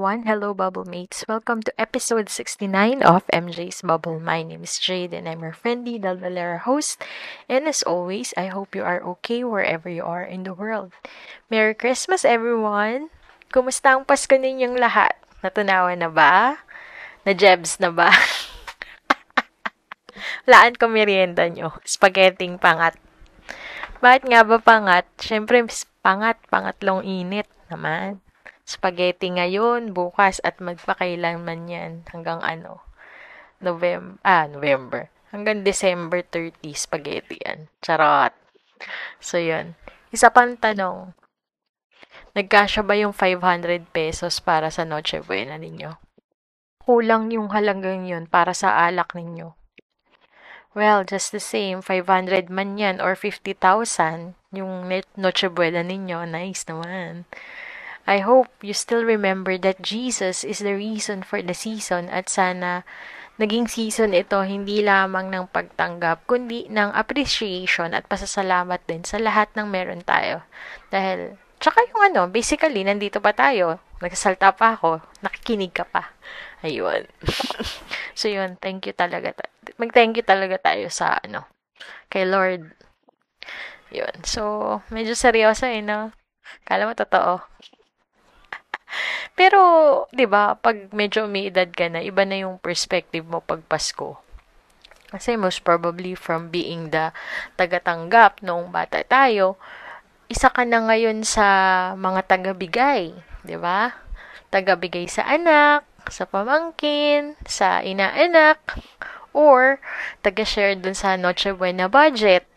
Everyone, hello bubble mates. Welcome to episode 69 of MJ's Bubble. My name is Jade and I'm your friendly Daldalera host. And as always, I hope you are okay wherever you are in the world. Merry Christmas everyone! Kumusta ang Pasko ninyong lahat? Natunawa na ba? Na-jebs na ba? Laan ko merienda nyo. Spaghetti pangat. Bakit nga ba pangat? Siyempre, pangat, pangatlong init naman spaghetti ngayon, bukas, at magpakailanman yan hanggang ano, November, ah, November. Hanggang December 30, spaghetti yan. Charot. So, yun. Isa pang tanong, nagkasya ba yung 500 pesos para sa Noche Buena ninyo? Kulang yung halagang yun para sa alak ninyo. Well, just the same, 500 man yan or 50,000 yung Noche Buena ninyo. Nice naman. I hope you still remember that Jesus is the reason for the season at sana naging season ito hindi lamang ng pagtanggap kundi ng appreciation at pasasalamat din sa lahat ng meron tayo. Dahil, tsaka yung ano, basically, nandito pa tayo, nagsasalta pa ako, nakikinig ka pa. Ayun. so yun, thank you talaga. Mag-thank you talaga tayo sa ano, kay Lord. Yun. So, medyo seryoso eh, no? Kala mo totoo. Pero, 'di ba, pag medyo umiidad ka na, iba na yung perspective mo pag Pasko. Kasi most probably from being the tagatanggap noong bata tayo, isa ka na ngayon sa mga tagabigay, 'di ba? Tagabigay sa anak, sa pamangkin, sa inaanak, or taga-share dun sa Noche Buena budget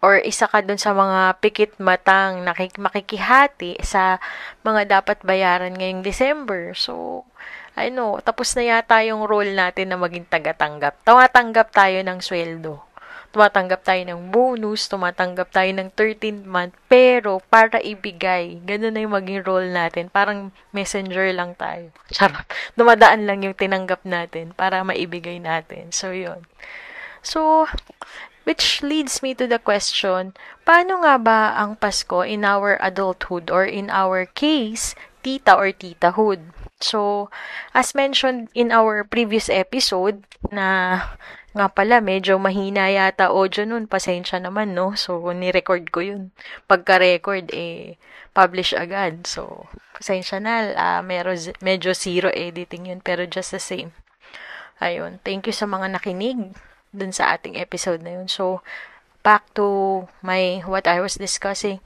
or isa ka dun sa mga pikit matang nakik- makikihati sa mga dapat bayaran ngayong December. So, I know, tapos na yata yung role natin na maging tagatanggap. Tumatanggap tayo ng sweldo. Tumatanggap tayo ng bonus, tumatanggap tayo ng 13th month, pero para ibigay, ganun na yung maging role natin. Parang messenger lang tayo. Charot. Dumadaan lang yung tinanggap natin para maibigay natin. So, yun. So, Which leads me to the question, paano nga ba ang Pasko in our adulthood or in our case, tita or titahood? So, as mentioned in our previous episode, na nga pala, medyo mahina yata audio nun. Pasensya naman, no? So, ni-record ko yun. Pagka-record, eh, publish agad. So, pasensya na. Uh, meron, medyo zero editing yun, pero just the same. Ayun. Thank you sa mga nakinig dun sa ating episode na yun. So, back to my what I was discussing.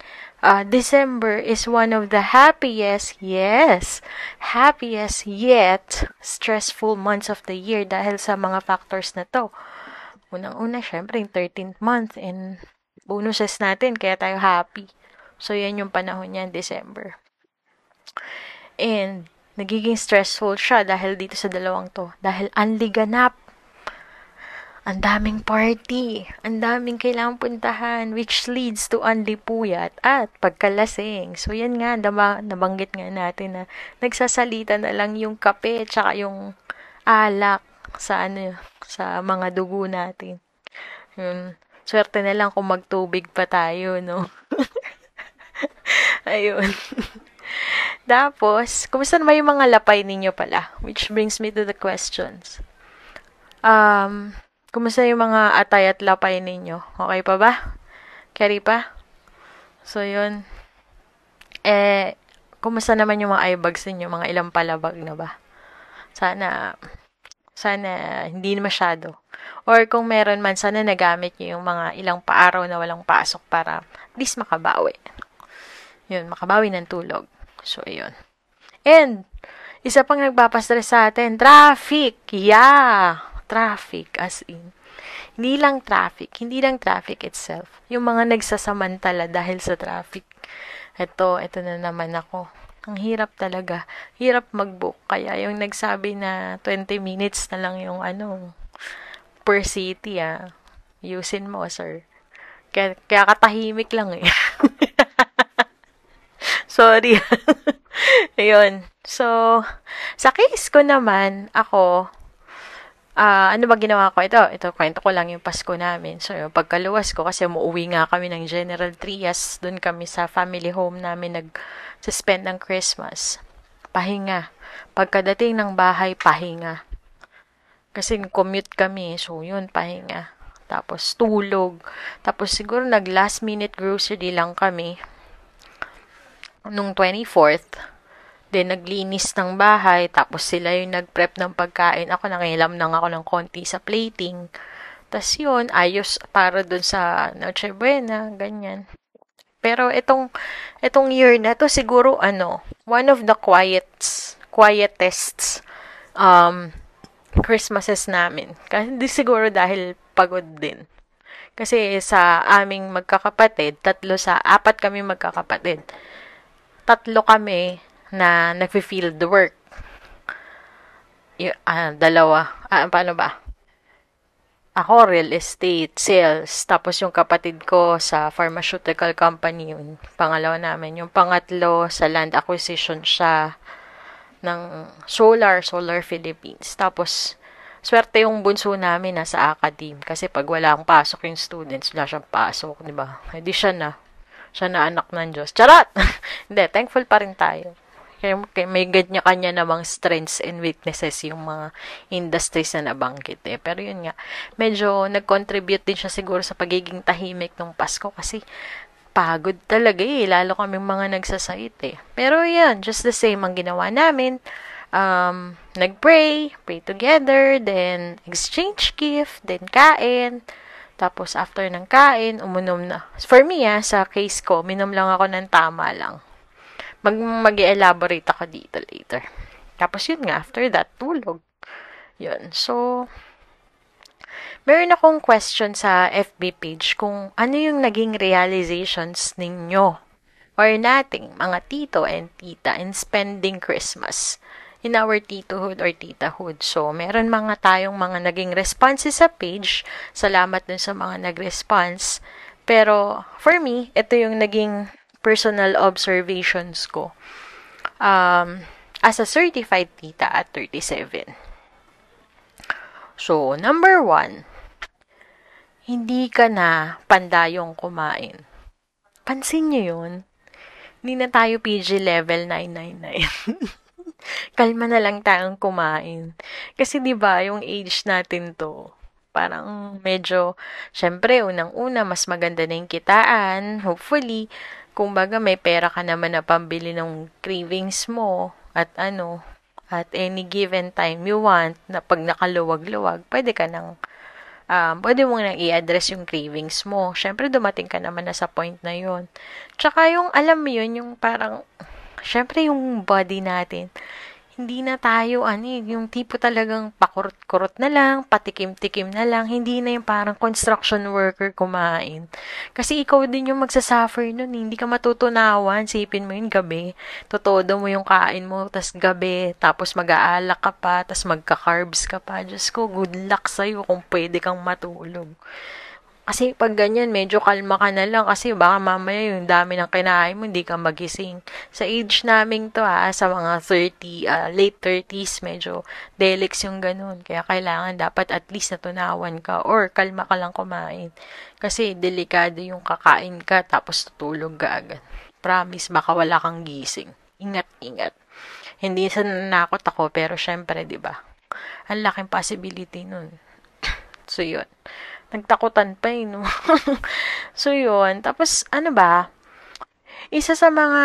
Uh, December is one of the happiest, yes, happiest yet stressful months of the year dahil sa mga factors na to. Unang-una, syempre, yung 13th month and bonuses natin, kaya tayo happy. So, yan yung panahon niya, December. And, nagiging stressful siya dahil dito sa dalawang to. Dahil anliganap ang daming party, ang daming kailangang puntahan, which leads to unlipuyat at pagkalasing. So, yan nga, naba, nabanggit nga natin na nagsasalita na lang yung kape tsaka yung alak sa ano, sa mga dugo natin. Yun. Swerte na lang kung magtubig pa tayo, no? Ayun. Tapos, kumusta naman yung mga lapay ninyo pala? Which brings me to the questions. Um, Kumusta yung mga atay at lapay ninyo? Okay pa ba? Carry pa? So, yun. Eh, kumusta naman yung mga eye bags ninyo? Mga ilang palabag na ba? Sana, sana hindi masyado. Or kung meron man, sana nagamit nyo yung mga ilang paaraw na walang pasok para at least makabawi. Yun, makabawi ng tulog. So, yun. And, isa pang nagpapastress sa atin, traffic. Yeah! Traffic as in. Hindi lang traffic, hindi lang traffic itself. Yung mga nagsasamantala dahil sa traffic. Ito, ito na naman ako. Ang hirap talaga. Hirap mag-book. Kaya yung nagsabi na 20 minutes na lang yung ano, per city ah. Yusin mo, sir. Kaya, kaya katahimik lang eh. Sorry. Ayun. So, sa case ko naman, ako, uh, ano ba ginawa ko? Ito, ito, kwento ko lang yung Pasko namin. So, yung pagkaluwas ko, kasi umuwi nga kami ng General Trias, doon kami sa family home namin nag-spend ng Christmas. Pahinga. Pagkadating ng bahay, pahinga. Kasi commute kami, so yun, pahinga. Tapos tulog. Tapos siguro nag last minute grocery lang kami. Nung 24th, Then, naglinis ng bahay. Tapos, sila yung nag-prep ng pagkain. Ako, nangilam lang ako ng konti sa plating. Tapos, yun, ayos para dun sa Noche Buena, ganyan. Pero, itong, itong year na to, siguro, ano, one of the quiets, quietest, um, Christmases namin. Kasi di siguro dahil pagod din. Kasi sa aming magkakapatid, tatlo sa, apat kami magkakapatid. Tatlo kami na nagfi-field work. Y- uh, dalawa. Ah, paano ba? Ako, real estate, sales. Tapos yung kapatid ko sa pharmaceutical company, yung pangalawa namin. Yung pangatlo, sa land acquisition siya ng Solar, Solar Philippines. Tapos, swerte yung bunso namin nasa academe. Kasi pag wala akong pasok yung students, wala siyang pasok, di ba? Hindi siya na. Siya na anak ng Diyos. Charot! Hindi, thankful pa rin tayo. Kaya may kanya-kanya namang strengths and weaknesses yung mga industries na nabanggit eh. Pero yun nga, medyo nag-contribute din siya siguro sa pagiging tahimik ng Pasko kasi pagod talaga eh. Lalo kami mga nagsasait eh. Pero yan, just the same ang ginawa namin. Um, nag-pray, pray together, then exchange gift, then kain. Tapos after ng kain, umunom na. For me ah, sa case ko, minom lang ako ng tama lang. Mag, mag-elaborate ako dito later. Tapos yun nga, after that, tulog. Yun. So, meron akong question sa FB page kung ano yung naging realizations ninyo or nating mga tito and tita in spending Christmas in our titohood or titahood. So, meron mga tayong mga naging responses sa page. Salamat dun sa mga nag-response. Pero, for me, ito yung naging personal observations ko um, as a certified tita at 37. So, number one, hindi ka na pandayong kumain. Pansin nyo yun? Hindi na tayo PG level 999. Kalma na lang tayong kumain. Kasi 'di ba, yung age natin 'to, parang medyo syempre unang-una mas maganda na yung kitaan, hopefully kung baga may pera ka naman na pambili ng cravings mo at ano, at any given time you want, na pag nakaluwag-luwag, pwede ka nang, um, pwede mo nang i-address yung cravings mo. Siyempre, dumating ka naman na sa point na yon Tsaka yung, alam mo yun, yung parang, syempre yung body natin, hindi na tayo, ano eh, yung tipo talagang pakurot-kurot na lang, patikim-tikim na lang, hindi na yung parang construction worker kumain. Kasi ikaw din yung magsasuffer nun, eh. hindi ka matutunawan, sipin mo yung gabi, totodo mo yung kain mo, tas gabi, tapos mag-aalak ka pa, tas magka-carbs ka pa, Diyos ko, good luck sa'yo kung pwede kang matulog. Kasi pag ganyan, medyo kalma ka na lang kasi baka mamaya yung dami ng kinain mo, hindi ka magising. Sa age naming to ha, sa mga 30, uh, late 30s, medyo delix yung ganun. Kaya kailangan dapat at least natunawan ka or kalma ka lang kumain. Kasi delikado yung kakain ka tapos tutulog ka agad. Promise, baka wala kang gising. Ingat, ingat. Hindi sa nanakot ako, pero syempre, di ba? Ang laking possibility nun. so, yun nagtakutan pa eh, no? so, yun. Tapos, ano ba? Isa sa mga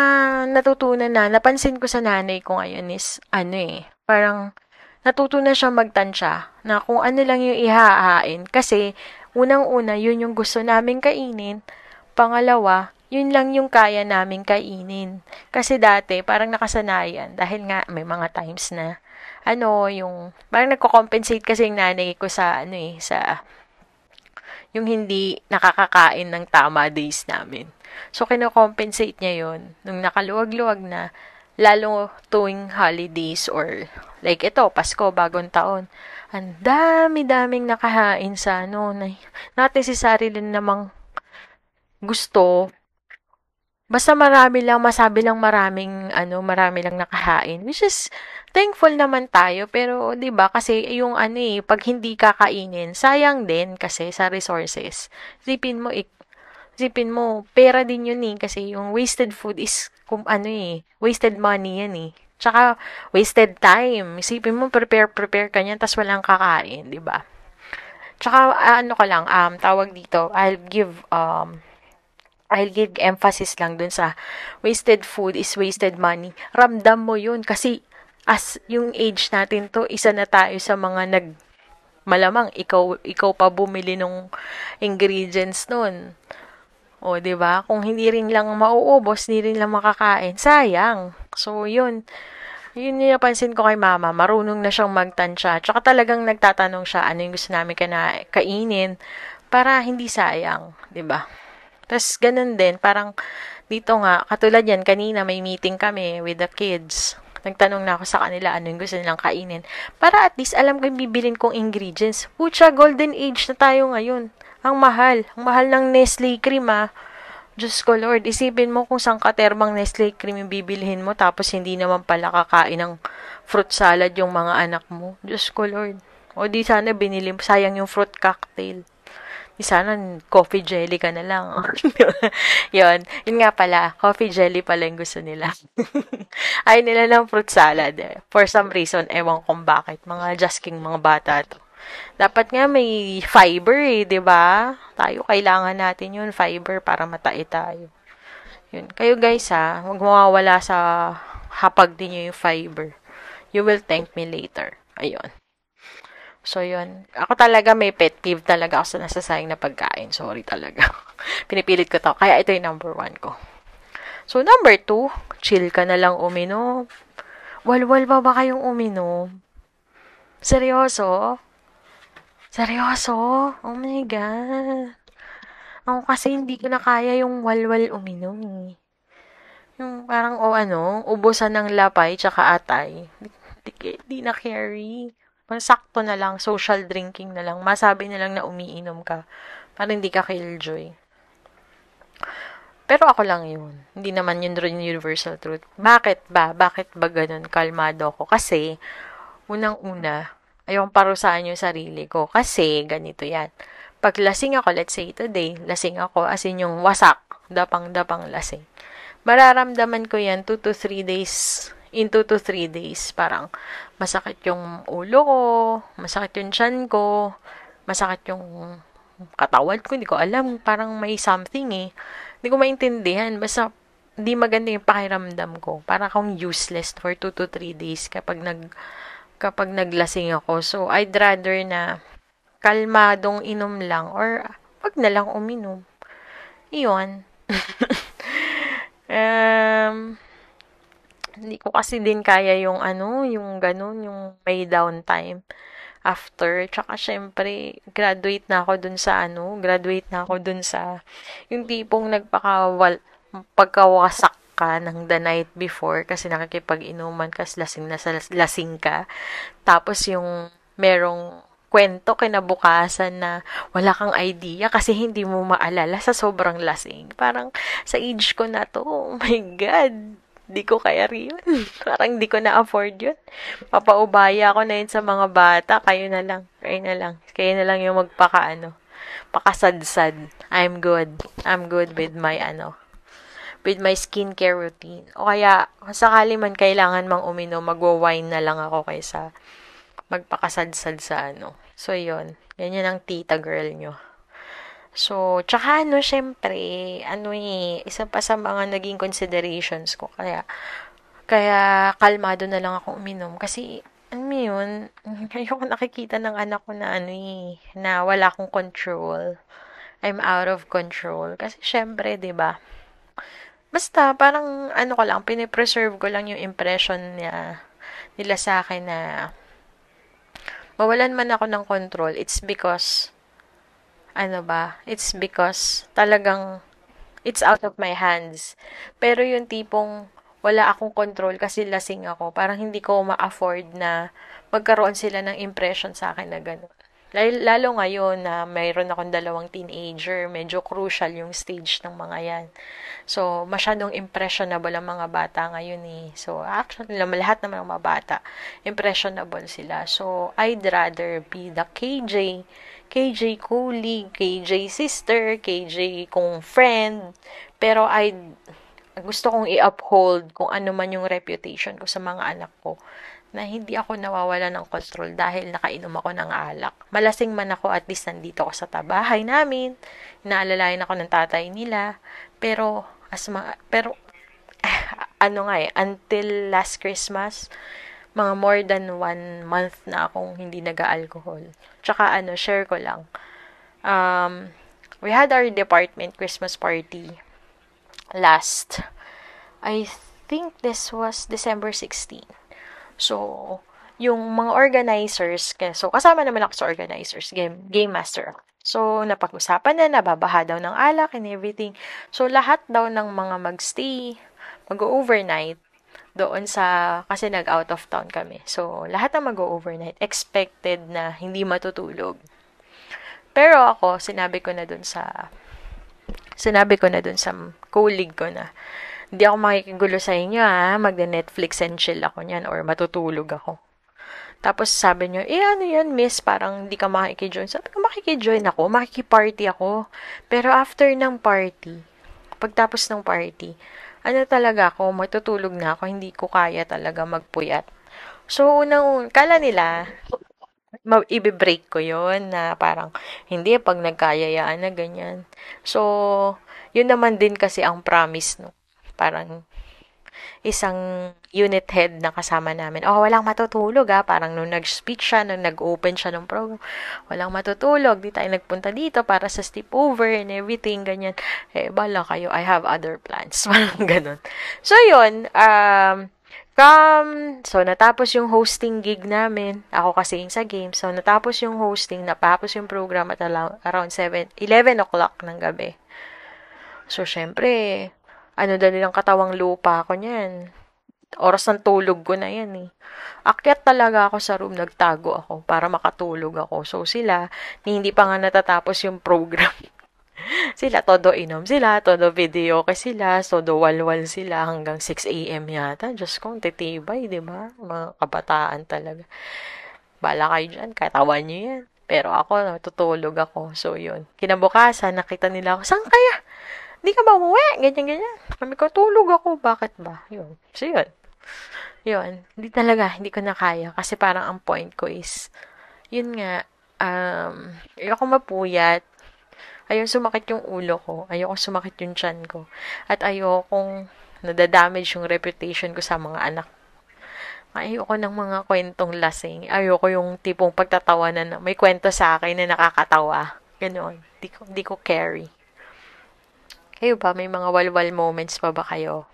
natutunan na, napansin ko sa nanay ko ngayon is, ano eh, parang, natuto na siya magtansya na kung ano lang yung ihahain. Kasi, unang-una, yun yung gusto namin kainin. Pangalawa, yun lang yung kaya namin kainin. Kasi dati, parang nakasanayan. Dahil nga, may mga times na, ano, yung, parang nagko-compensate kasi yung nanay ko sa, ano eh, sa yung hindi nakakakain ng tama days namin. So, kinocompensate niya yon Nung nakaluwag-luwag na, lalo tuwing holidays or like ito, Pasko, bagong taon. Ang dami-daming nakahain sa ano, na, natin si sarili namang gusto, basta marami lang, masabi lang maraming, ano, marami lang nakahain. Which is, thankful naman tayo, pero, di ba kasi yung ano eh, pag hindi kakainin, sayang din kasi sa resources. Sipin mo, ik- sipin mo, pera din yun eh, kasi yung wasted food is, kung ano eh, wasted money yan eh. Tsaka, wasted time. Isipin mo, prepare, prepare ka niyan, tas walang kakain, di ba? Tsaka, ano ka lang, um, tawag dito, I'll give, um, I'll give emphasis lang dun sa wasted food is wasted money. Ramdam mo yun kasi as yung age natin to, isa na tayo sa mga nag malamang ikaw ikaw pa bumili ng ingredients nun. O, ba? Kung hindi rin lang mauubos, hindi rin lang makakain, sayang. So, 'yun. Yun yung napansin ko kay mama, marunong na siyang magtansya. Tsaka talagang nagtatanong siya ano yung gusto namin kana kainin para hindi sayang, 'di ba? Tapos ganun din, parang dito nga, katulad yan, kanina may meeting kami with the kids. Nagtanong na ako sa kanila ano yung gusto nilang kainin. Para at least alam ko yung bibilin kong ingredients. Pucha, golden age na tayo ngayon. Ang mahal. Ang mahal ng Nestle cream ah. Diyos ko Lord, isipin mo kung saan katerbang Nestle cream yung bibilhin mo tapos hindi naman pala kakain ng fruit salad yung mga anak mo. Diyos ko Lord. O di sana binili mo, sayang yung fruit cocktail. Di sana coffee jelly ka na lang. yun. Yun nga pala, coffee jelly pala yung gusto nila. Ay nila ng fruit salad. Eh. For some reason, ewan kong bakit. Mga jusking mga bata to. Dapat nga may fiber eh, 'di ba? Tayo kailangan natin 'yun, fiber para matai tayo. Yun. Kayo guys ha, huwag mawawala sa hapag din yung fiber. You will thank me later. Ayun. So, yun. Ako talaga may pet peeve talaga ako sa nasasayang na pagkain. Sorry talaga. Pinipilit ko to. Kaya ito yung number one ko. So, number two, chill ka na lang uminom. Walwal pa ba kayong uminom? Seryoso? Seryoso? Oh my God. Ako kasi hindi ko na kaya yung walwal uminom eh. Yung parang, o oh, ano, ubusan ng lapay tsaka atay. Di, di, di na carry sakto na lang, social drinking na lang. Masabi na lang na umiinom ka para hindi ka killjoy. Pero ako lang yun. Hindi naman yun rin universal truth. Bakit ba? Bakit ba ganun? Kalmado ako. Kasi, unang-una, ayong parusahan yung sarili ko. Kasi, ganito yan. Pag lasing ako, let's say today, lasing ako, as in yung wasak, dapang-dapang lasing. Mararamdaman ko yan 2 to 3 days in 2 to 3 days. Parang masakit yung ulo ko, masakit yung chan ko, masakit yung katawan ko, hindi ko alam. Parang may something eh. Hindi ko maintindihan. Basta hindi maganda yung pakiramdam ko. Para akong useless for 2 to 3 days kapag nag kapag naglasing ako. So, I'd rather na kalmadong inom lang or wag na lang uminom. Iyon. um, hindi ko kasi din kaya yung ano, yung ganun, yung may downtime after. Tsaka, syempre, graduate na ako dun sa ano, graduate na ako dun sa, yung tipong nagpakawal, pagkawasak ka ng the night before kasi nakikipag-inuman kasi lasing na sa lasing ka. Tapos yung merong kwento kinabukasan na wala kang idea kasi hindi mo maalala sa sobrang lasing. Parang sa age ko na to, oh my God, Di ko kaya yun. Parang di ko na-afford yun. Papaubaya ako na yun sa mga bata. Kayo na lang. Kayo na lang. Kayo na lang yung magpaka, ano, pakasadsad. I'm good. I'm good with my, ano, with my skincare routine. O kaya, sakali man kailangan mang uminom, magwa-wine na lang ako kaysa magpakasadsad sa ano. So, yun. Ganyan ang tita girl nyo. So, tsaka ano, syempre, ano eh, isa pa sa mga naging considerations ko. Kaya, kaya kalmado na lang ako uminom. Kasi, ano yun, ayoko nakikita ng anak ko na ano eh, na wala akong control. I'm out of control. Kasi, syempre, ba diba, basta, parang, ano ko lang, pinipreserve ko lang yung impression niya, nila sa akin na, mawalan man ako ng control, it's because, ano ba, it's because talagang it's out of my hands. Pero yung tipong wala akong control kasi lasing ako. Parang hindi ko ma-afford na magkaroon sila ng impression sa akin na gano'n. Lalo ngayon na mayroon akong dalawang teenager, medyo crucial yung stage ng mga yan. So, masyadong impressionable ang mga bata ngayon eh. So, actually, lahat naman ng mga bata, impressionable sila. So, I'd rather be the KJ, KJ colleague, KJ sister, KJ kong friend. Pero I'd, gusto kong i-uphold kung ano man yung reputation ko sa mga anak ko na hindi ako nawawala ng control dahil nakainom ako ng alak. Malasing man ako, at least nandito ako sa tabahay namin. Inaalalayan ako ng tatay nila. Pero, as ma- pero, ano nga eh, until last Christmas, mga more than one month na akong hindi nag-alcohol. Tsaka ano, share ko lang. Um, we had our department Christmas party last, I think this was December 16 So, yung mga organizers, so kasama naman ako sa organizers, game, game master. So, napag-usapan na, nababaha daw ng alak and everything. So, lahat daw ng mga magstay, mag-overnight, doon sa, kasi nag-out of town kami. So, lahat ng mag-overnight, expected na hindi matutulog. Pero ako, sinabi ko na doon sa, sinabi ko na doon sa colleague ko na, hindi ako makikigulo sa inyo ha, magde-Netflix and chill ako niyan or matutulog ako. Tapos sabi niyo, eh ano yan miss, parang hindi ka makikijoin. Sabi ko, makikijoin ako, makikiparty ako. Pero after ng party, pagtapos ng party, ano talaga ako, matutulog na ako, hindi ko kaya talaga magpuyat. So, unang, kala nila, ma- ibe-break ko yon na parang, hindi, pag nagkayayaan na ganyan. So, yun naman din kasi ang promise, no? parang isang unit head na kasama namin. Oh, walang matutulog ah. Parang nung nag-speech siya, nung nag-open siya ng program, walang matutulog. Di tayo nagpunta dito para sa over and everything, ganyan. Eh, bala kayo, I have other plans. Parang ganun. So, yun, um, From, so, natapos yung hosting gig namin. Ako kasi yung sa game. So, natapos yung hosting, natapos yung program at around 7, 11 o'clock ng gabi. So, syempre, ano dali ng katawang lupa ko niyan. Oras ng tulog ko na yan eh. Akyat talaga ako sa room, nagtago ako para makatulog ako. So sila, hindi pa nga natatapos yung program. sila, todo inom sila, todo video kasi sila, todo walwal sila hanggang 6 a.m. yata. Diyos ko, titibay, di ba? Mga kabataan talaga. Bala kayo dyan, katawan nyo yan. Pero ako, natutulog ako. So, yun. Kinabukasan, nakita nila ako, saan kaya? Hindi ka ba umuwi? Ganyan, ganyan. Kami ko, tulog ako. Bakit ba? Yun. So, yun. Yun. Hindi talaga, hindi ko na kaya. Kasi parang ang point ko is, yun nga, um, ayoko mapuyat. Ayoko sumakit yung ulo ko. Ayoko sumakit yung chan ko. At ayokong nadadamage yung reputation ko sa mga anak Ayoko ng mga kwentong lasing. Ayoko yung tipong pagtatawanan na may kwento sa akin na nakakatawa. Ganon. Di ko, di ko carry. Kayo ba, may mga walwal moments pa ba kayo?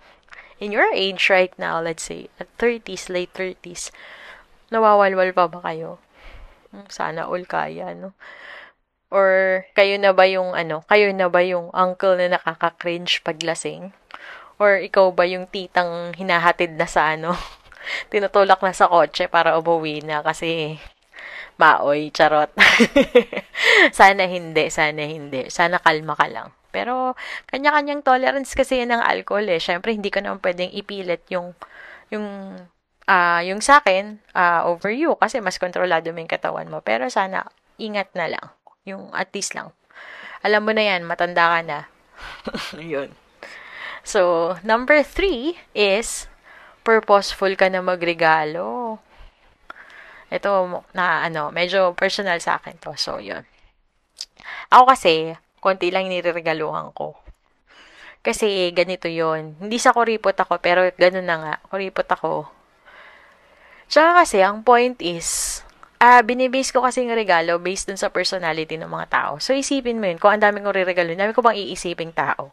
In your age right now, let's say, at 30s, late 30s, nawawalwal pa ba kayo? Hmm, sana all kaya, no? Or kayo na ba yung ano, kayo na ba yung uncle na nakaka-cringe paglasing? Or ikaw ba yung titang hinahatid na sa ano, tinutulak na sa kotse para umuwi na kasi maoy, charot. sana hindi, sana hindi. Sana kalma ka lang. Pero, kanya-kanyang tolerance kasi yan ng alcohol eh. Siyempre, hindi ko naman pwedeng ipilit yung, yung, uh, yung sa akin, uh, over you. Kasi mas kontrolado mo yung katawan mo. Pero sana, ingat na lang. Yung at least lang. Alam mo na yan, matanda ka na. Yun. So, number three is, purposeful ka na magregalo. Ito, na ano, medyo personal sa akin to. So, yun. Ako kasi, konti lang nireregaluhan ko. Kasi ganito yon Hindi sa kuripot ako, pero ganun na nga. Kuripot ako. Tsaka kasi, ang point is, uh, binibase ko kasi yung regalo based dun sa personality ng mga tao. So, isipin mo yun, kung ang daming kong re-regalo, dami ko bang iisiping tao.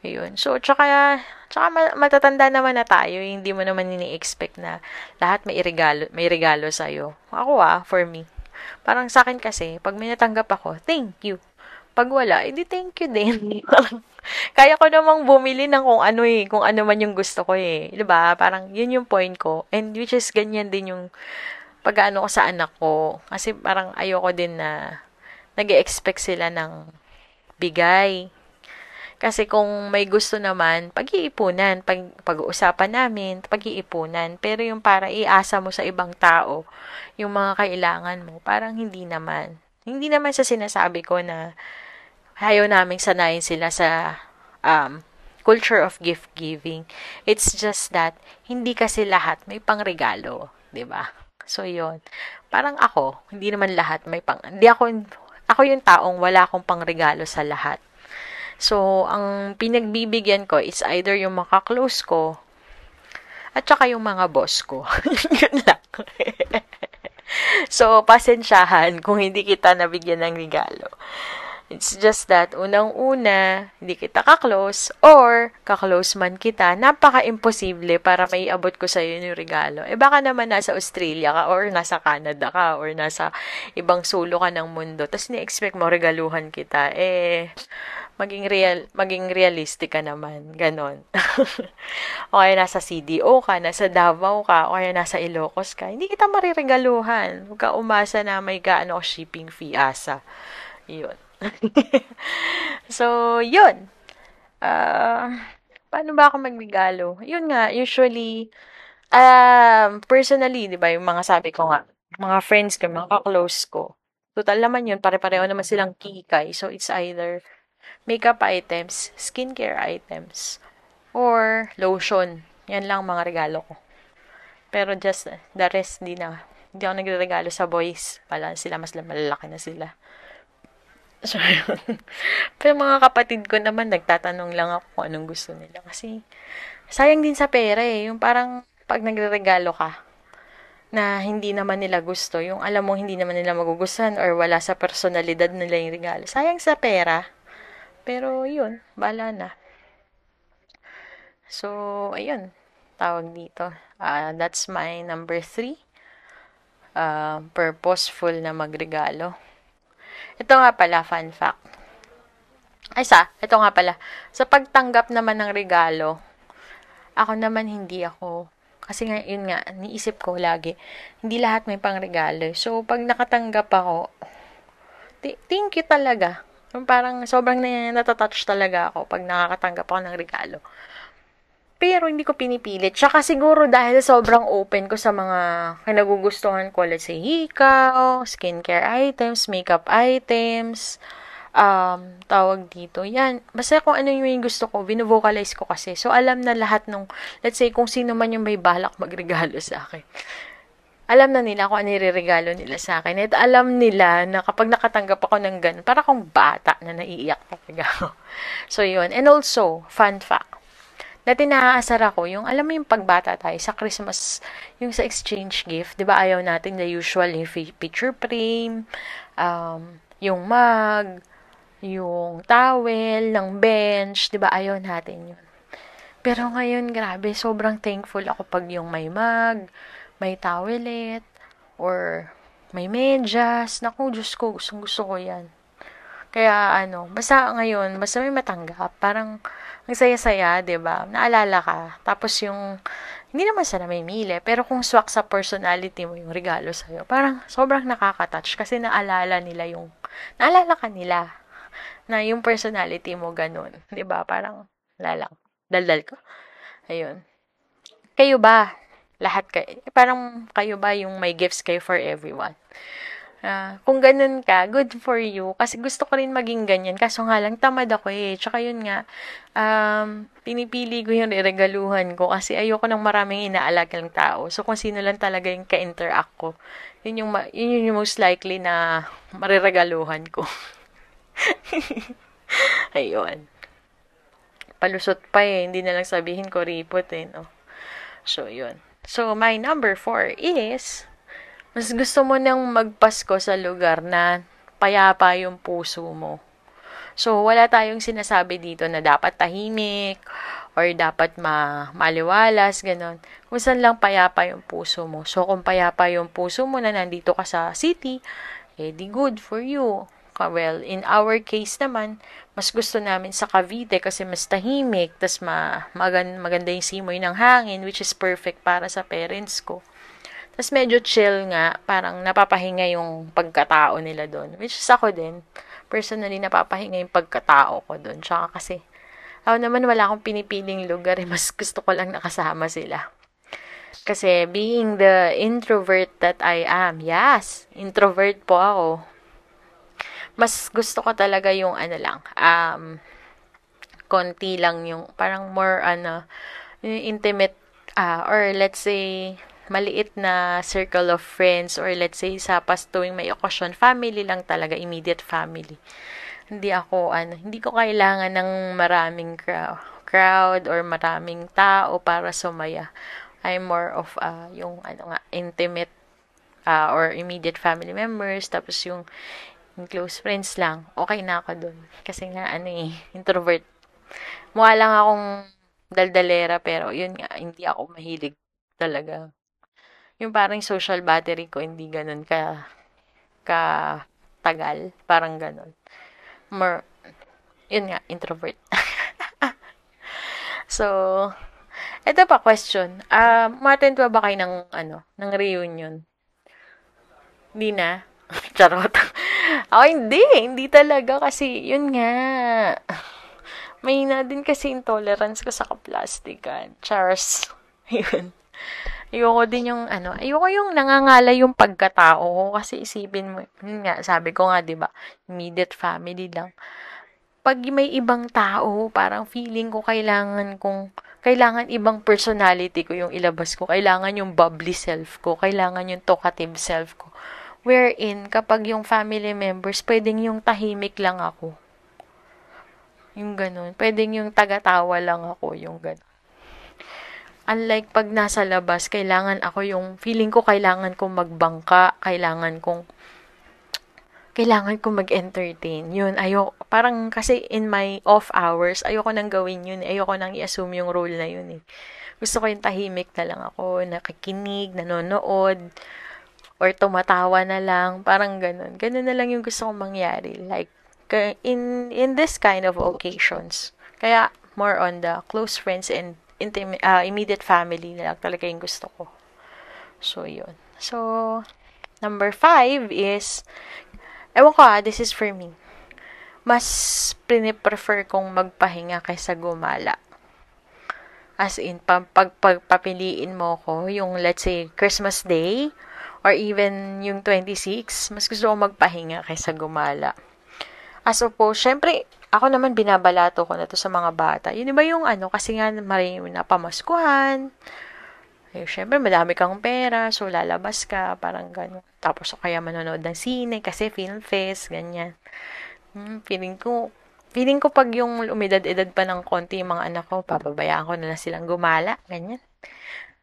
Ayun. So, tsaka, tsaka matatanda naman na tayo, hindi mo naman ini-expect na lahat may regalo, may regalo sa'yo. Ako ah, for me. Parang sa akin kasi, pag may natanggap ako, thank you Pag wala, edi thank you din. Kaya ko namang bumili ng kung ano eh, kung ano man yung gusto ko eh. ba? Parang yun yung point ko. And which is ganyan din yung pag-ano ko sa anak ko. Kasi parang ayoko din na nag expect sila ng bigay. Kasi kung may gusto naman, pag-iipunan, pag, pag-uusapan namin, pag-iipunan. Pero yung para iasa mo sa ibang tao, yung mga kailangan mo, parang hindi naman. Hindi naman sa sinasabi ko na ayaw naming sanayin sila sa um, culture of gift giving. It's just that hindi kasi lahat may pangregalo, 'di ba? So 'yon. Parang ako, hindi naman lahat may pang hindi ako ako yung taong wala akong pangregalo sa lahat. So, ang pinagbibigyan ko is either yung makaklose ko at saka yung mga boss ko. Yun lang. so, pasensyahan kung hindi kita nabigyan ng regalo. It's just that, unang-una, hindi kita kaklose, or kaklose man kita, napaka-imposible para may abot ko sa'yo yung regalo. Eh, baka naman nasa Australia ka, or nasa Canada ka, or nasa ibang sulo ka ng mundo, tapos ni-expect mo regaluhan kita. Eh, maging real maging realistic ka naman ganon o kaya nasa CDO ka nasa Davao ka o kaya nasa Ilocos ka hindi kita mariregaluhan huwag ka umasa na may gaano shipping fee asa yun so, yun. Uh, paano ba ako magregalo? Yun nga, usually, um, personally, di ba, yung mga sabi ko nga, mga friends ko, mga close ko, total naman yun, pare-pareho naman silang kikay. So, it's either makeup items, skincare items, or lotion. Yan lang mga regalo ko. Pero just the rest, di na. Hindi ako nagre-regalo sa boys. Pala sila, mas malalaki na sila. So, Pero mga kapatid ko naman, nagtatanong lang ako kung anong gusto nila. Kasi, sayang din sa pera eh. Yung parang, pag nagre-regalo ka, na hindi naman nila gusto, yung alam mo hindi naman nila magugustuhan or wala sa personalidad nila yung regalo. Sayang sa pera. Pero, yun, bala na. So, ayun, tawag dito. Uh, that's my number three. Uh, purposeful na magregalo. Ito nga pala, fun fact. Ay sa, ito nga pala. Sa pagtanggap naman ng regalo, ako naman hindi ako kasi nga, yun nga, niisip ko lagi, hindi lahat may pang regalo. So, pag nakatanggap ako, thank you talaga. Parang sobrang natatouch talaga ako pag nakakatanggap ako ng regalo. Pero hindi ko pinipilit. Tsaka siguro dahil sobrang open ko sa mga kinagugustuhan ko. Let's say, hikaw, skincare items, makeup items, um, tawag dito. Yan. Basta kung ano yung gusto ko, binovocalize ko kasi. So, alam na lahat nung, let's say, kung sino man yung may balak magregalo sa akin. Alam na nila kung ano regalo nila sa akin. At alam nila na kapag nakatanggap ako ng ganun, para akong bata na naiiyak talaga so, yun. And also, fun fact Dati naaasar ako, yung alam mo yung pagbata tayo sa Christmas, yung sa exchange gift, 'di ba? Ayaw natin the usual yung picture frame, um, yung mug, yung towel, ng bench, 'di ba? Ayaw natin 'yun. Pero ngayon, grabe, sobrang thankful ako pag yung may mug, may towelet, or may medyas. Naku, Diyos ko, gustong gusto ko yan. Kaya ano, basta ngayon, basta may matanggap, parang ang saya-saya, ba? Naalala ka. Tapos yung hindi naman sana may mili, pero kung swak sa personality mo yung regalo sa iyo, parang sobrang nakaka-touch kasi naalala nila yung naalala ka nila na yung personality mo ganun, ba? Parang lalang. Daldal ko. Ayun. Kayo ba? Lahat kayo. Parang kayo ba yung may gifts kayo for everyone? Uh, kung ganun ka, good for you. Kasi gusto ko rin maging ganyan. Kaso nga lang, tamad ako eh. Tsaka yun nga, um, pinipili ko yung regaluhan ko kasi ayoko ng maraming inaalagang tao. So, kung sino lang talaga yung ka-interact ko, yun yung, yun yung most likely na mariregaluhan ko. Ayun. Palusot pa eh. Hindi na lang sabihin ko ripot eh, no? So, yun. So, my number four is mas gusto mo nang magpasko sa lugar na payapa yung puso mo. So, wala tayong sinasabi dito na dapat tahimik or dapat ma maliwalas, ganun. Kung saan lang payapa yung puso mo. So, kung payapa yung puso mo na nandito ka sa city, eh, di good for you. Well, in our case naman, mas gusto namin sa Cavite kasi mas tahimik, tas ma magan, maganda yung simoy ng hangin, which is perfect para sa parents ko. Tas medyo chill nga, parang napapahinga yung pagkatao nila doon. Which is ako din, personally napapahinga yung pagkatao ko doon. Tsaka kasi, ako naman wala akong pinipiling lugar, eh, mas gusto ko lang nakasama sila. Kasi being the introvert that I am, yes, introvert po ako mas gusto ko talaga yung ano lang, um, konti lang yung, parang more ano, intimate, uh, or let's say, maliit na circle of friends or let's say sa pas tuwing may okasyon, family lang talaga, immediate family. Hindi ako, ano, hindi ko kailangan ng maraming crowd, crowd or maraming tao para sumaya. I'm more of uh, yung ano nga, intimate uh, or immediate family members, tapos yung yung close friends lang, okay na ako dun. Kasi nga, ano eh, introvert. Mukha lang akong daldalera, pero yun nga, hindi ako mahilig talaga. Yung parang social battery ko, hindi ganun ka, ka tagal. Parang ganun. More, yun nga, introvert. so, ito pa question. Uh, ma-attend ba kayo ng, ano, ng reunion? Hindi na. Charot. Ako hindi, hindi talaga kasi yun nga. May na din kasi intolerance ko sa kaplastikan. Chars. Yun. Ayoko din yung ano, ayoko yung nangangala yung pagkatao ko kasi isipin mo, nga, sabi ko nga, 'di ba, immediate family lang. Pag may ibang tao, parang feeling ko kailangan kong kailangan ibang personality ko yung ilabas ko. Kailangan yung bubbly self ko. Kailangan yung talkative self ko. Wherein, kapag yung family members, pwedeng yung tahimik lang ako. Yung ganun. Pwedeng yung tagatawa lang ako, yung ganun. Unlike pag nasa labas, kailangan ako yung, feeling ko kailangan kong magbangka, kailangan kong, kailangan kong mag-entertain. Yun, ayoko, parang kasi in my off hours, ayoko nang gawin yun. Ayoko nang i-assume yung role na yun eh. Gusto ko yung tahimik na lang ako, nakikinig, nanonood, or tumatawa na lang, parang ganun. Ganun na lang yung gusto kong mangyari. Like, in, in this kind of occasions. Kaya, more on the close friends and intimate, uh, immediate family na lang talaga yung gusto ko. So, yun. So, number five is, ewan ko ah, this is for me. Mas prefer kong magpahinga kaysa gumala. As in, pag, pag, pagpapiliin mo ko, yung let's say, Christmas Day, or even yung 26, mas gusto ko magpahinga kaysa gumala. As opposed, syempre, ako naman binabalato ko na to sa mga bata. Yun ba yung ano, kasi nga maraming napamaskuhan. Eh, syempre, madami kang pera, so lalabas ka, parang gano'n. Tapos, o kaya manonood ng sine, kasi film fest, ganyan. Hmm, feeling ko, feeling ko pag yung umidad-edad pa ng konti yung mga anak ko, papabayaan ko na lang silang gumala, ganyan.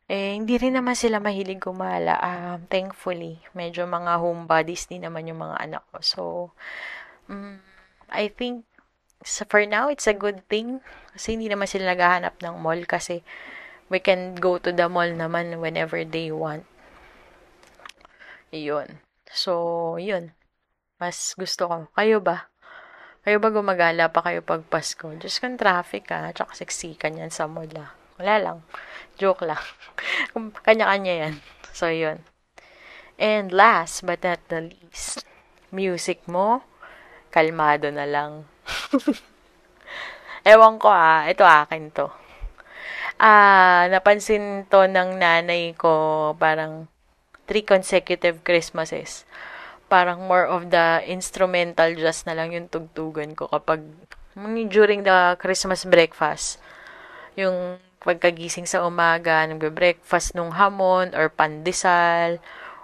Eh, hindi rin naman sila mahilig gumala. Um, thankfully, medyo mga homebodies din naman yung mga anak ko. So, um, I think, so for now, it's a good thing. Kasi hindi naman sila naghahanap ng mall kasi we can go to the mall naman whenever they want. Yun. So, yun. Mas gusto ko. Kayo ba? Kayo ba gumagala pa kayo pag Pasko? Just kung traffic ah, tsaka seksikan yan sa mall. Ah. Wala lang. Joke lang. Kanya-kanya yan. So, yun. And last but not the least, music mo, kalmado na lang. Ewan ko ah, ito akin to. Ah, napansin to ng nanay ko parang three consecutive Christmases. Parang more of the instrumental jazz na lang yung tugtugan ko kapag during the Christmas breakfast. Yung pagkagising sa umaga, nagbe-breakfast nung hamon or pandesal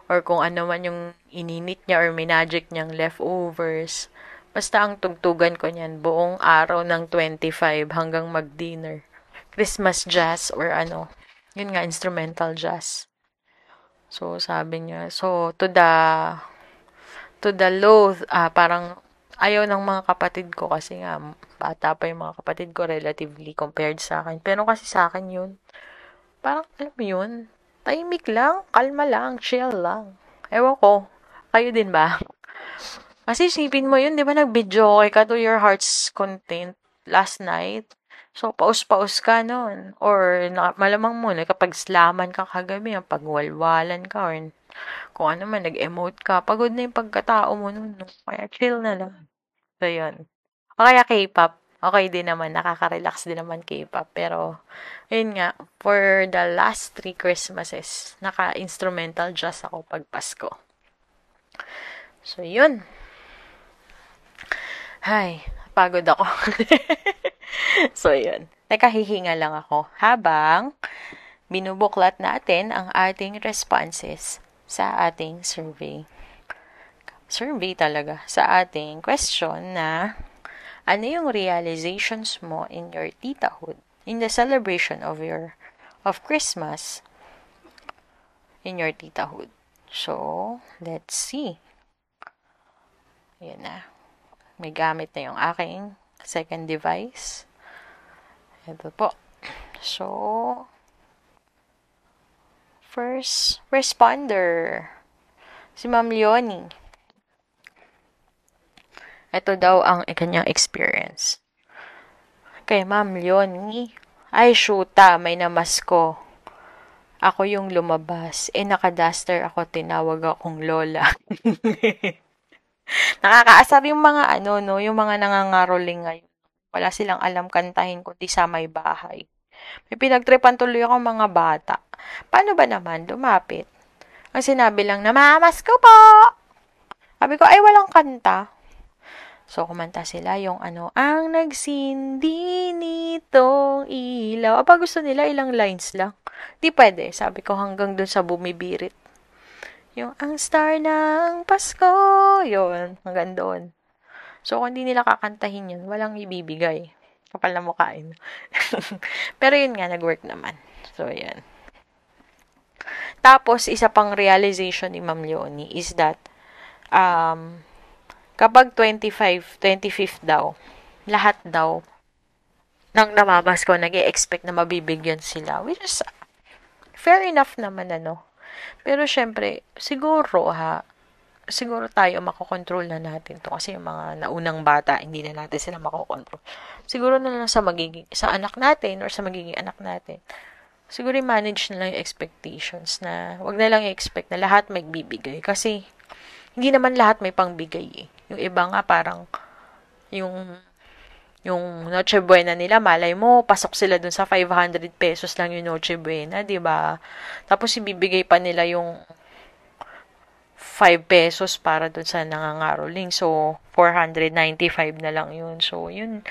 or kung ano man yung ininit niya or minagic niyang leftovers. Basta ang tugtugan ko niyan buong araw ng 25 hanggang mag-dinner. Christmas jazz or ano, yun nga, instrumental jazz. So, sabi niya, so, to the, to the low, ah, parang ayaw ng mga kapatid ko kasi nga bata pa yung mga kapatid ko relatively compared sa akin. Pero kasi sa akin yun, parang alam mo yun, tahimik lang, kalma lang, chill lang. Ewan ko, kayo din ba? Kasi isipin mo yun, di ba nag-video ka to your heart's content last night? So, paus-paus ka noon. Or, na, malamang mo, kapag slaman ka kagabi, pagwalwalan ka, or kung ano man, nag-emote ka, pagod na yung pagkatao mo. No? Kaya chill na lang. So, yun. O kaya K-pop, okay din naman, nakaka-relax din naman K-pop. Pero, yun nga, for the last three Christmases, naka-instrumental jazz ako pag Pasko. So, yun. Hay, pagod ako. so, yun. Teka, hihinga lang ako habang binubuklat natin ang ating responses sa ating survey. Survey talaga sa ating question na ano yung realizations mo in your titahood, in the celebration of your of Christmas in your titahood. So, let's see. Ayan na. May gamit na yung aking second device. Ito po. So, first responder, si Ma'am Leonie. Ito daw ang kanyang experience. Kay Ma'am Leonie, ay shoota, may namasko. Ako yung lumabas. Eh, nakaduster ako, tinawag akong lola. Nakakaasar yung mga ano, no, yung mga nangangaroling ngayon. Wala silang alam kantahin kundi sa may bahay. May pinagtripan tuloy ako mga bata. Paano ba naman lumapit? Ang sinabi lang na, Mamas ko po! Sabi ko, ay walang kanta. So, kumanta sila yung ano, ang nagsindi nitong ilaw. Aba, gusto nila ilang lines lang. Di pwede. Sabi ko hanggang dun sa bumibirit. Yung ang star ng Pasko. Yun, hanggang doon. So, kung hindi nila kakantahin yun, walang ibibigay. Kapal na mukhain. Pero yun nga, nag-work naman. So, yan. Tapos, isa pang realization ni Ma'am Leonie is that, um, kapag 25, 25th daw, lahat daw, nang namamas ko, nag expect na mabibigyan sila. Which is, fair enough naman, ano. Pero, syempre, siguro, ha, siguro tayo makokontrol na natin to kasi yung mga naunang bata hindi na natin sila makokontrol siguro na lang sa magiging sa anak natin or sa magiging anak natin siguro manage na lang yung expectations na wag na lang i-expect na lahat may bibigay kasi hindi naman lahat may pangbigay eh. yung iba nga parang yung yung Noche Buena nila, malay mo, pasok sila dun sa 500 pesos lang yung Noche Buena, 'di ba? Tapos ibibigay pa nila yung 5 pesos para dun sa nangangaroling. So, 495 na lang yun. So, yun,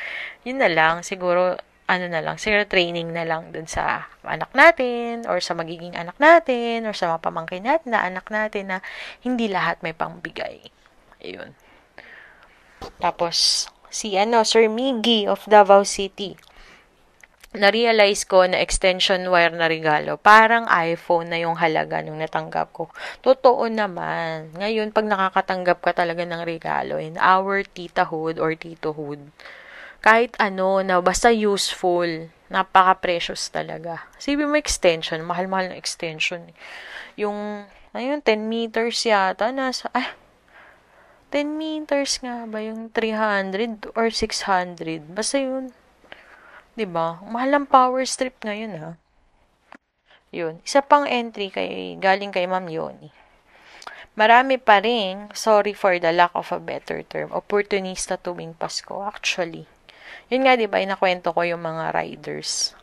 yun na lang. Siguro, ano na lang, siguro training na lang dun sa anak natin, or sa magiging anak natin, or sa mga pamangkin natin na anak natin na hindi lahat may pangbigay. Ayun. Tapos, si ano, Sir Miggy of Davao City na-realize ko na extension wire na regalo, parang iPhone na yung halaga nung natanggap ko. Totoo naman. Ngayon, pag nakakatanggap ka talaga ng regalo in our titahood or titohood, kahit ano na basta useful, napaka-precious talaga. Sabi mo extension, mahal-mahal ng extension. Yung, ayun, 10 meters yata, nasa, ah, 10 meters nga ba yung 300 or 600? Basta yun, ba? Mahal ang power strip ngayon ha. Yun. Isa pang entry kay galing kay Ma'am Yoni. Marami pa rin, sorry for the lack of a better term, opportunista tuwing Pasko actually. Yun nga 'di ba, inakwento ko yung mga riders.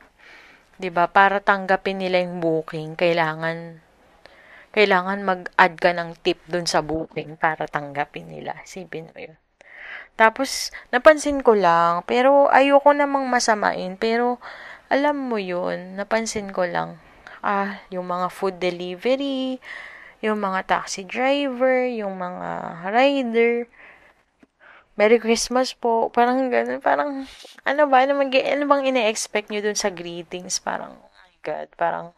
'Di ba? Para tanggapin nila yung booking, kailangan kailangan mag-add ka ng tip dun sa booking para tanggapin nila. Sipin mo yun. Tapos, napansin ko lang, pero ayoko namang masamain, pero alam mo yun, napansin ko lang, ah, yung mga food delivery, yung mga taxi driver, yung mga rider, Merry Christmas po. Parang ganun. Parang, ano ba? Ano, mag, ano bang ine-expect nyo dun sa greetings? Parang, oh my God. Parang,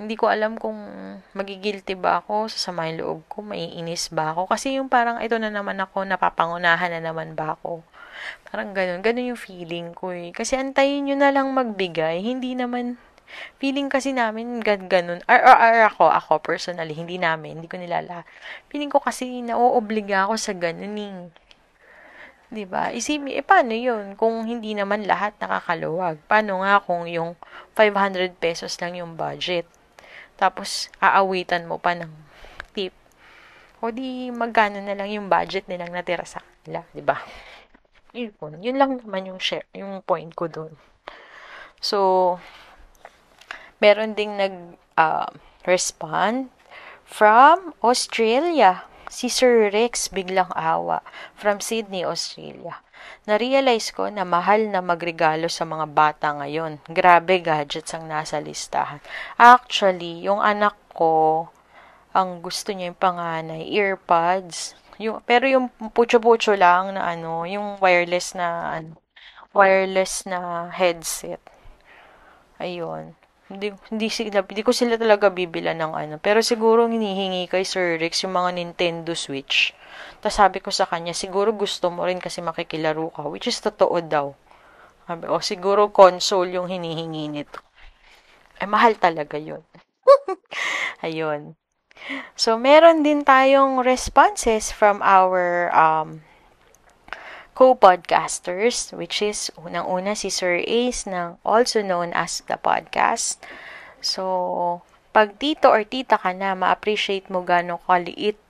hindi ko alam kung magigilty ba ako, sasama yung loob ko, maiinis ba ako. Kasi yung parang ito na naman ako, napapangunahan na naman ba ako. Parang ganun, ganun yung feeling ko eh. Kasi antayin nyo na lang magbigay, hindi naman, Feeling kasi namin gan ganun. Or, or, or ako, ako personally, hindi namin, hindi ko nilala. Feeling ko kasi nauobliga ako sa ganun eh. 'Di ba? Isipin, eh paano 'yun kung hindi naman lahat nakakaluwag? Paano nga kung yung 500 pesos lang yung budget? Tapos aawitan mo pa ng tip. O di magkano na lang yung budget nilang natira sa kanila, 'di ba? Yun, yun lang naman yung share, yung point ko doon. So, meron ding nag uh, respond from Australia. Si Sir Rex biglang awa from Sydney, Australia. Na-realize ko na mahal na magregalo sa mga bata ngayon. Grabe gadgets ang nasa listahan. Actually, yung anak ko, ang gusto niya yung panganay, earpods. Yung, pero yung pucho-pucho lang na ano, yung wireless na ano, wireless na headset. Ayun. Hindi, hindi, sila, hindi ko sila talaga bibila ng ano. Pero siguro hinihingi kay Sir Rex yung mga Nintendo Switch. Tapos sabi ko sa kanya, siguro gusto mo rin kasi makikilaro ka. Which is totoo daw. Sabi, o siguro console yung hinihingi nito. Ay, mahal talaga yun. Ayun. So, meron din tayong responses from our um, co-podcasters, which is unang-una si Sir Ace ng also known as The Podcast. So, pag tito or tita ka na, ma-appreciate mo gano'ng kaliit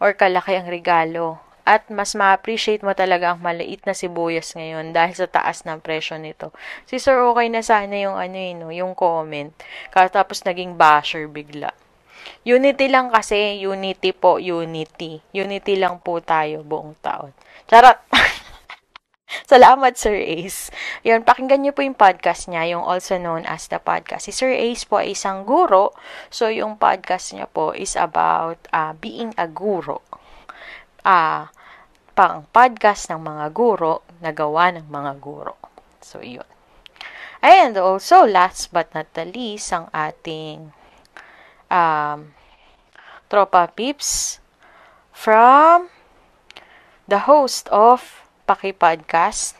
or kalaki ang regalo. At mas ma-appreciate mo talaga ang maliit na sibuyas ngayon dahil sa taas ng presyo nito. Si Sir okay na sana yung ano yun, no, yung comment. Tapos naging basher bigla. Unity lang kasi, unity po, unity. Unity lang po tayo buong taon. Charot! Salamat, Sir Ace. Yun, pakinggan niyo po yung podcast niya, yung also known as the podcast. Si Sir Ace po ay isang guro. So, yung podcast niya po is about uh, being a guro. Ah, uh, pang podcast ng mga guro na gawa ng mga guro. So, yun. And also, last but not the least, ang ating um, tropa pips from the host of paki-podcast.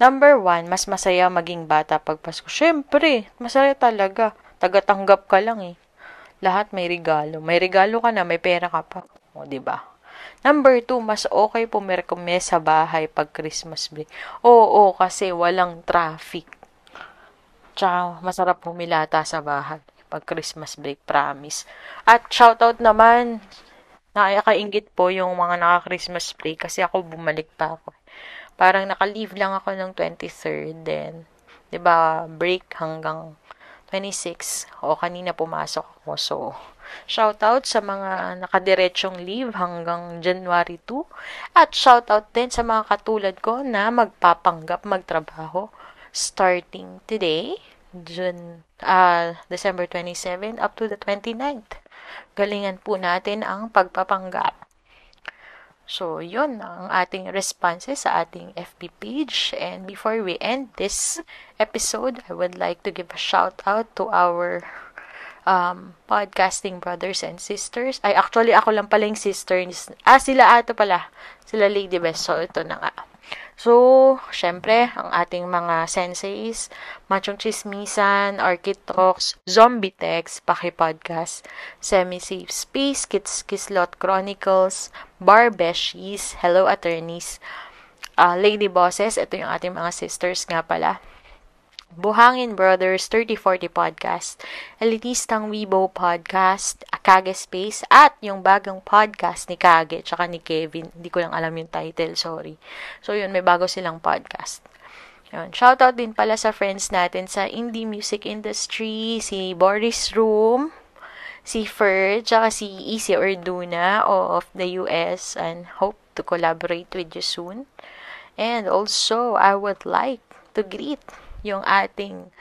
Number one, mas masaya maging bata pag Pasko. Siyempre, masaya talaga. Tagatanggap ka lang eh. Lahat may regalo. May regalo ka na, may pera ka pa. O, ba? Number two, mas okay pumirkume sa bahay pag Christmas break. Oo, kasi walang traffic. Tsaka, masarap pumilata sa bahay pag Christmas break, promise. At shoutout naman Nakakaingit po yung mga naka-Christmas break kasi ako bumalik pa ako. Parang naka-leave lang ako ng 23rd then, 'di ba, break hanggang 26 o kanina pumasok ako. So, shout out sa mga nakadiretsyong leave hanggang January 2 at shout out din sa mga katulad ko na magpapanggap magtrabaho starting today, June, uh, December 27 up to the 29th galingan po natin ang pagpapanggap. So, yun ang ating responses sa ating FB page. And before we end this episode, I would like to give a shout out to our um, podcasting brothers and sisters. Ay, actually, ako lang pala yung sisters. Ah, sila ato pala. Sila Lady Best. So, ito na nga. So, syempre, ang ating mga senseis, Machong Chismisan, Architalks, Zombie Text, Paki-Podcast, Semi-Safe Space, Kids Kislot Chronicles, Bar Beshies, Hello Attorneys, uh, Lady Bosses, ito yung ating mga sisters nga pala. Buhangin Brothers 3040 Podcast, Elitistang Weibo Podcast, Kage Space, at yung bagong podcast ni Kage tsaka ni Kevin. Hindi ko lang alam yung title, sorry. So yun, may bago silang podcast. Yun. Shoutout din pala sa friends natin sa indie music industry, si Boris Room, si Fer, tsaka si Easy Orduna of the US and hope to collaborate with you soon. And also, I would like to greet yung ating,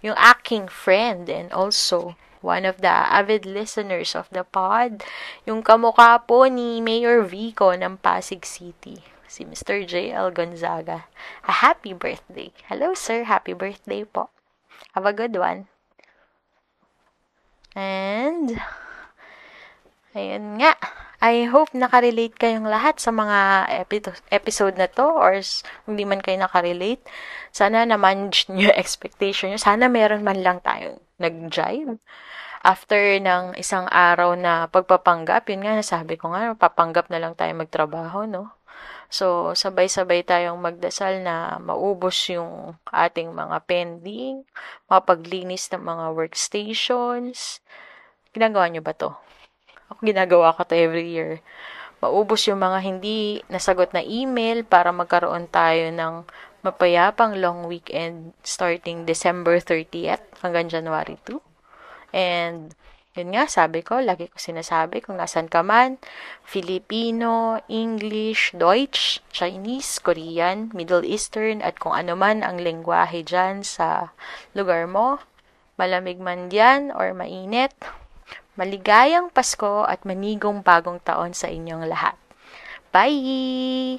yung aking friend and also one of the avid listeners of the pod, yung kamukha po ni Mayor Vico ng Pasig City, si Mr. J.L. Gonzaga. A happy birthday. Hello, sir. Happy birthday po. Have a good one. And, ayun nga. I hope nakarelate kayong lahat sa mga epi- episode na to or kung di man kayo nakarelate. Sana naman nyo expectation nyo. Sana meron man lang tayong nag-jive. After ng isang araw na pagpapanggap, yun nga, nasabi ko nga, papanggap na lang tayo magtrabaho, no? So, sabay-sabay tayong magdasal na maubos yung ating mga pending, mapaglinis ng mga workstations. Ginagawa nyo ba to? Ako ginagawa ko to every year. Maubos yung mga hindi nasagot na email para magkaroon tayo ng mapayapang long weekend starting December 30th hanggang January 2. And yun nga, sabi ko, lagi ko sinasabi kung nasan ka man, Filipino, English, Deutsch, Chinese, Korean, Middle Eastern, at kung ano man ang lengguwahe dyan sa lugar mo, malamig man diyan or mainit, maligayang Pasko at manigong bagong taon sa inyong lahat. Bye!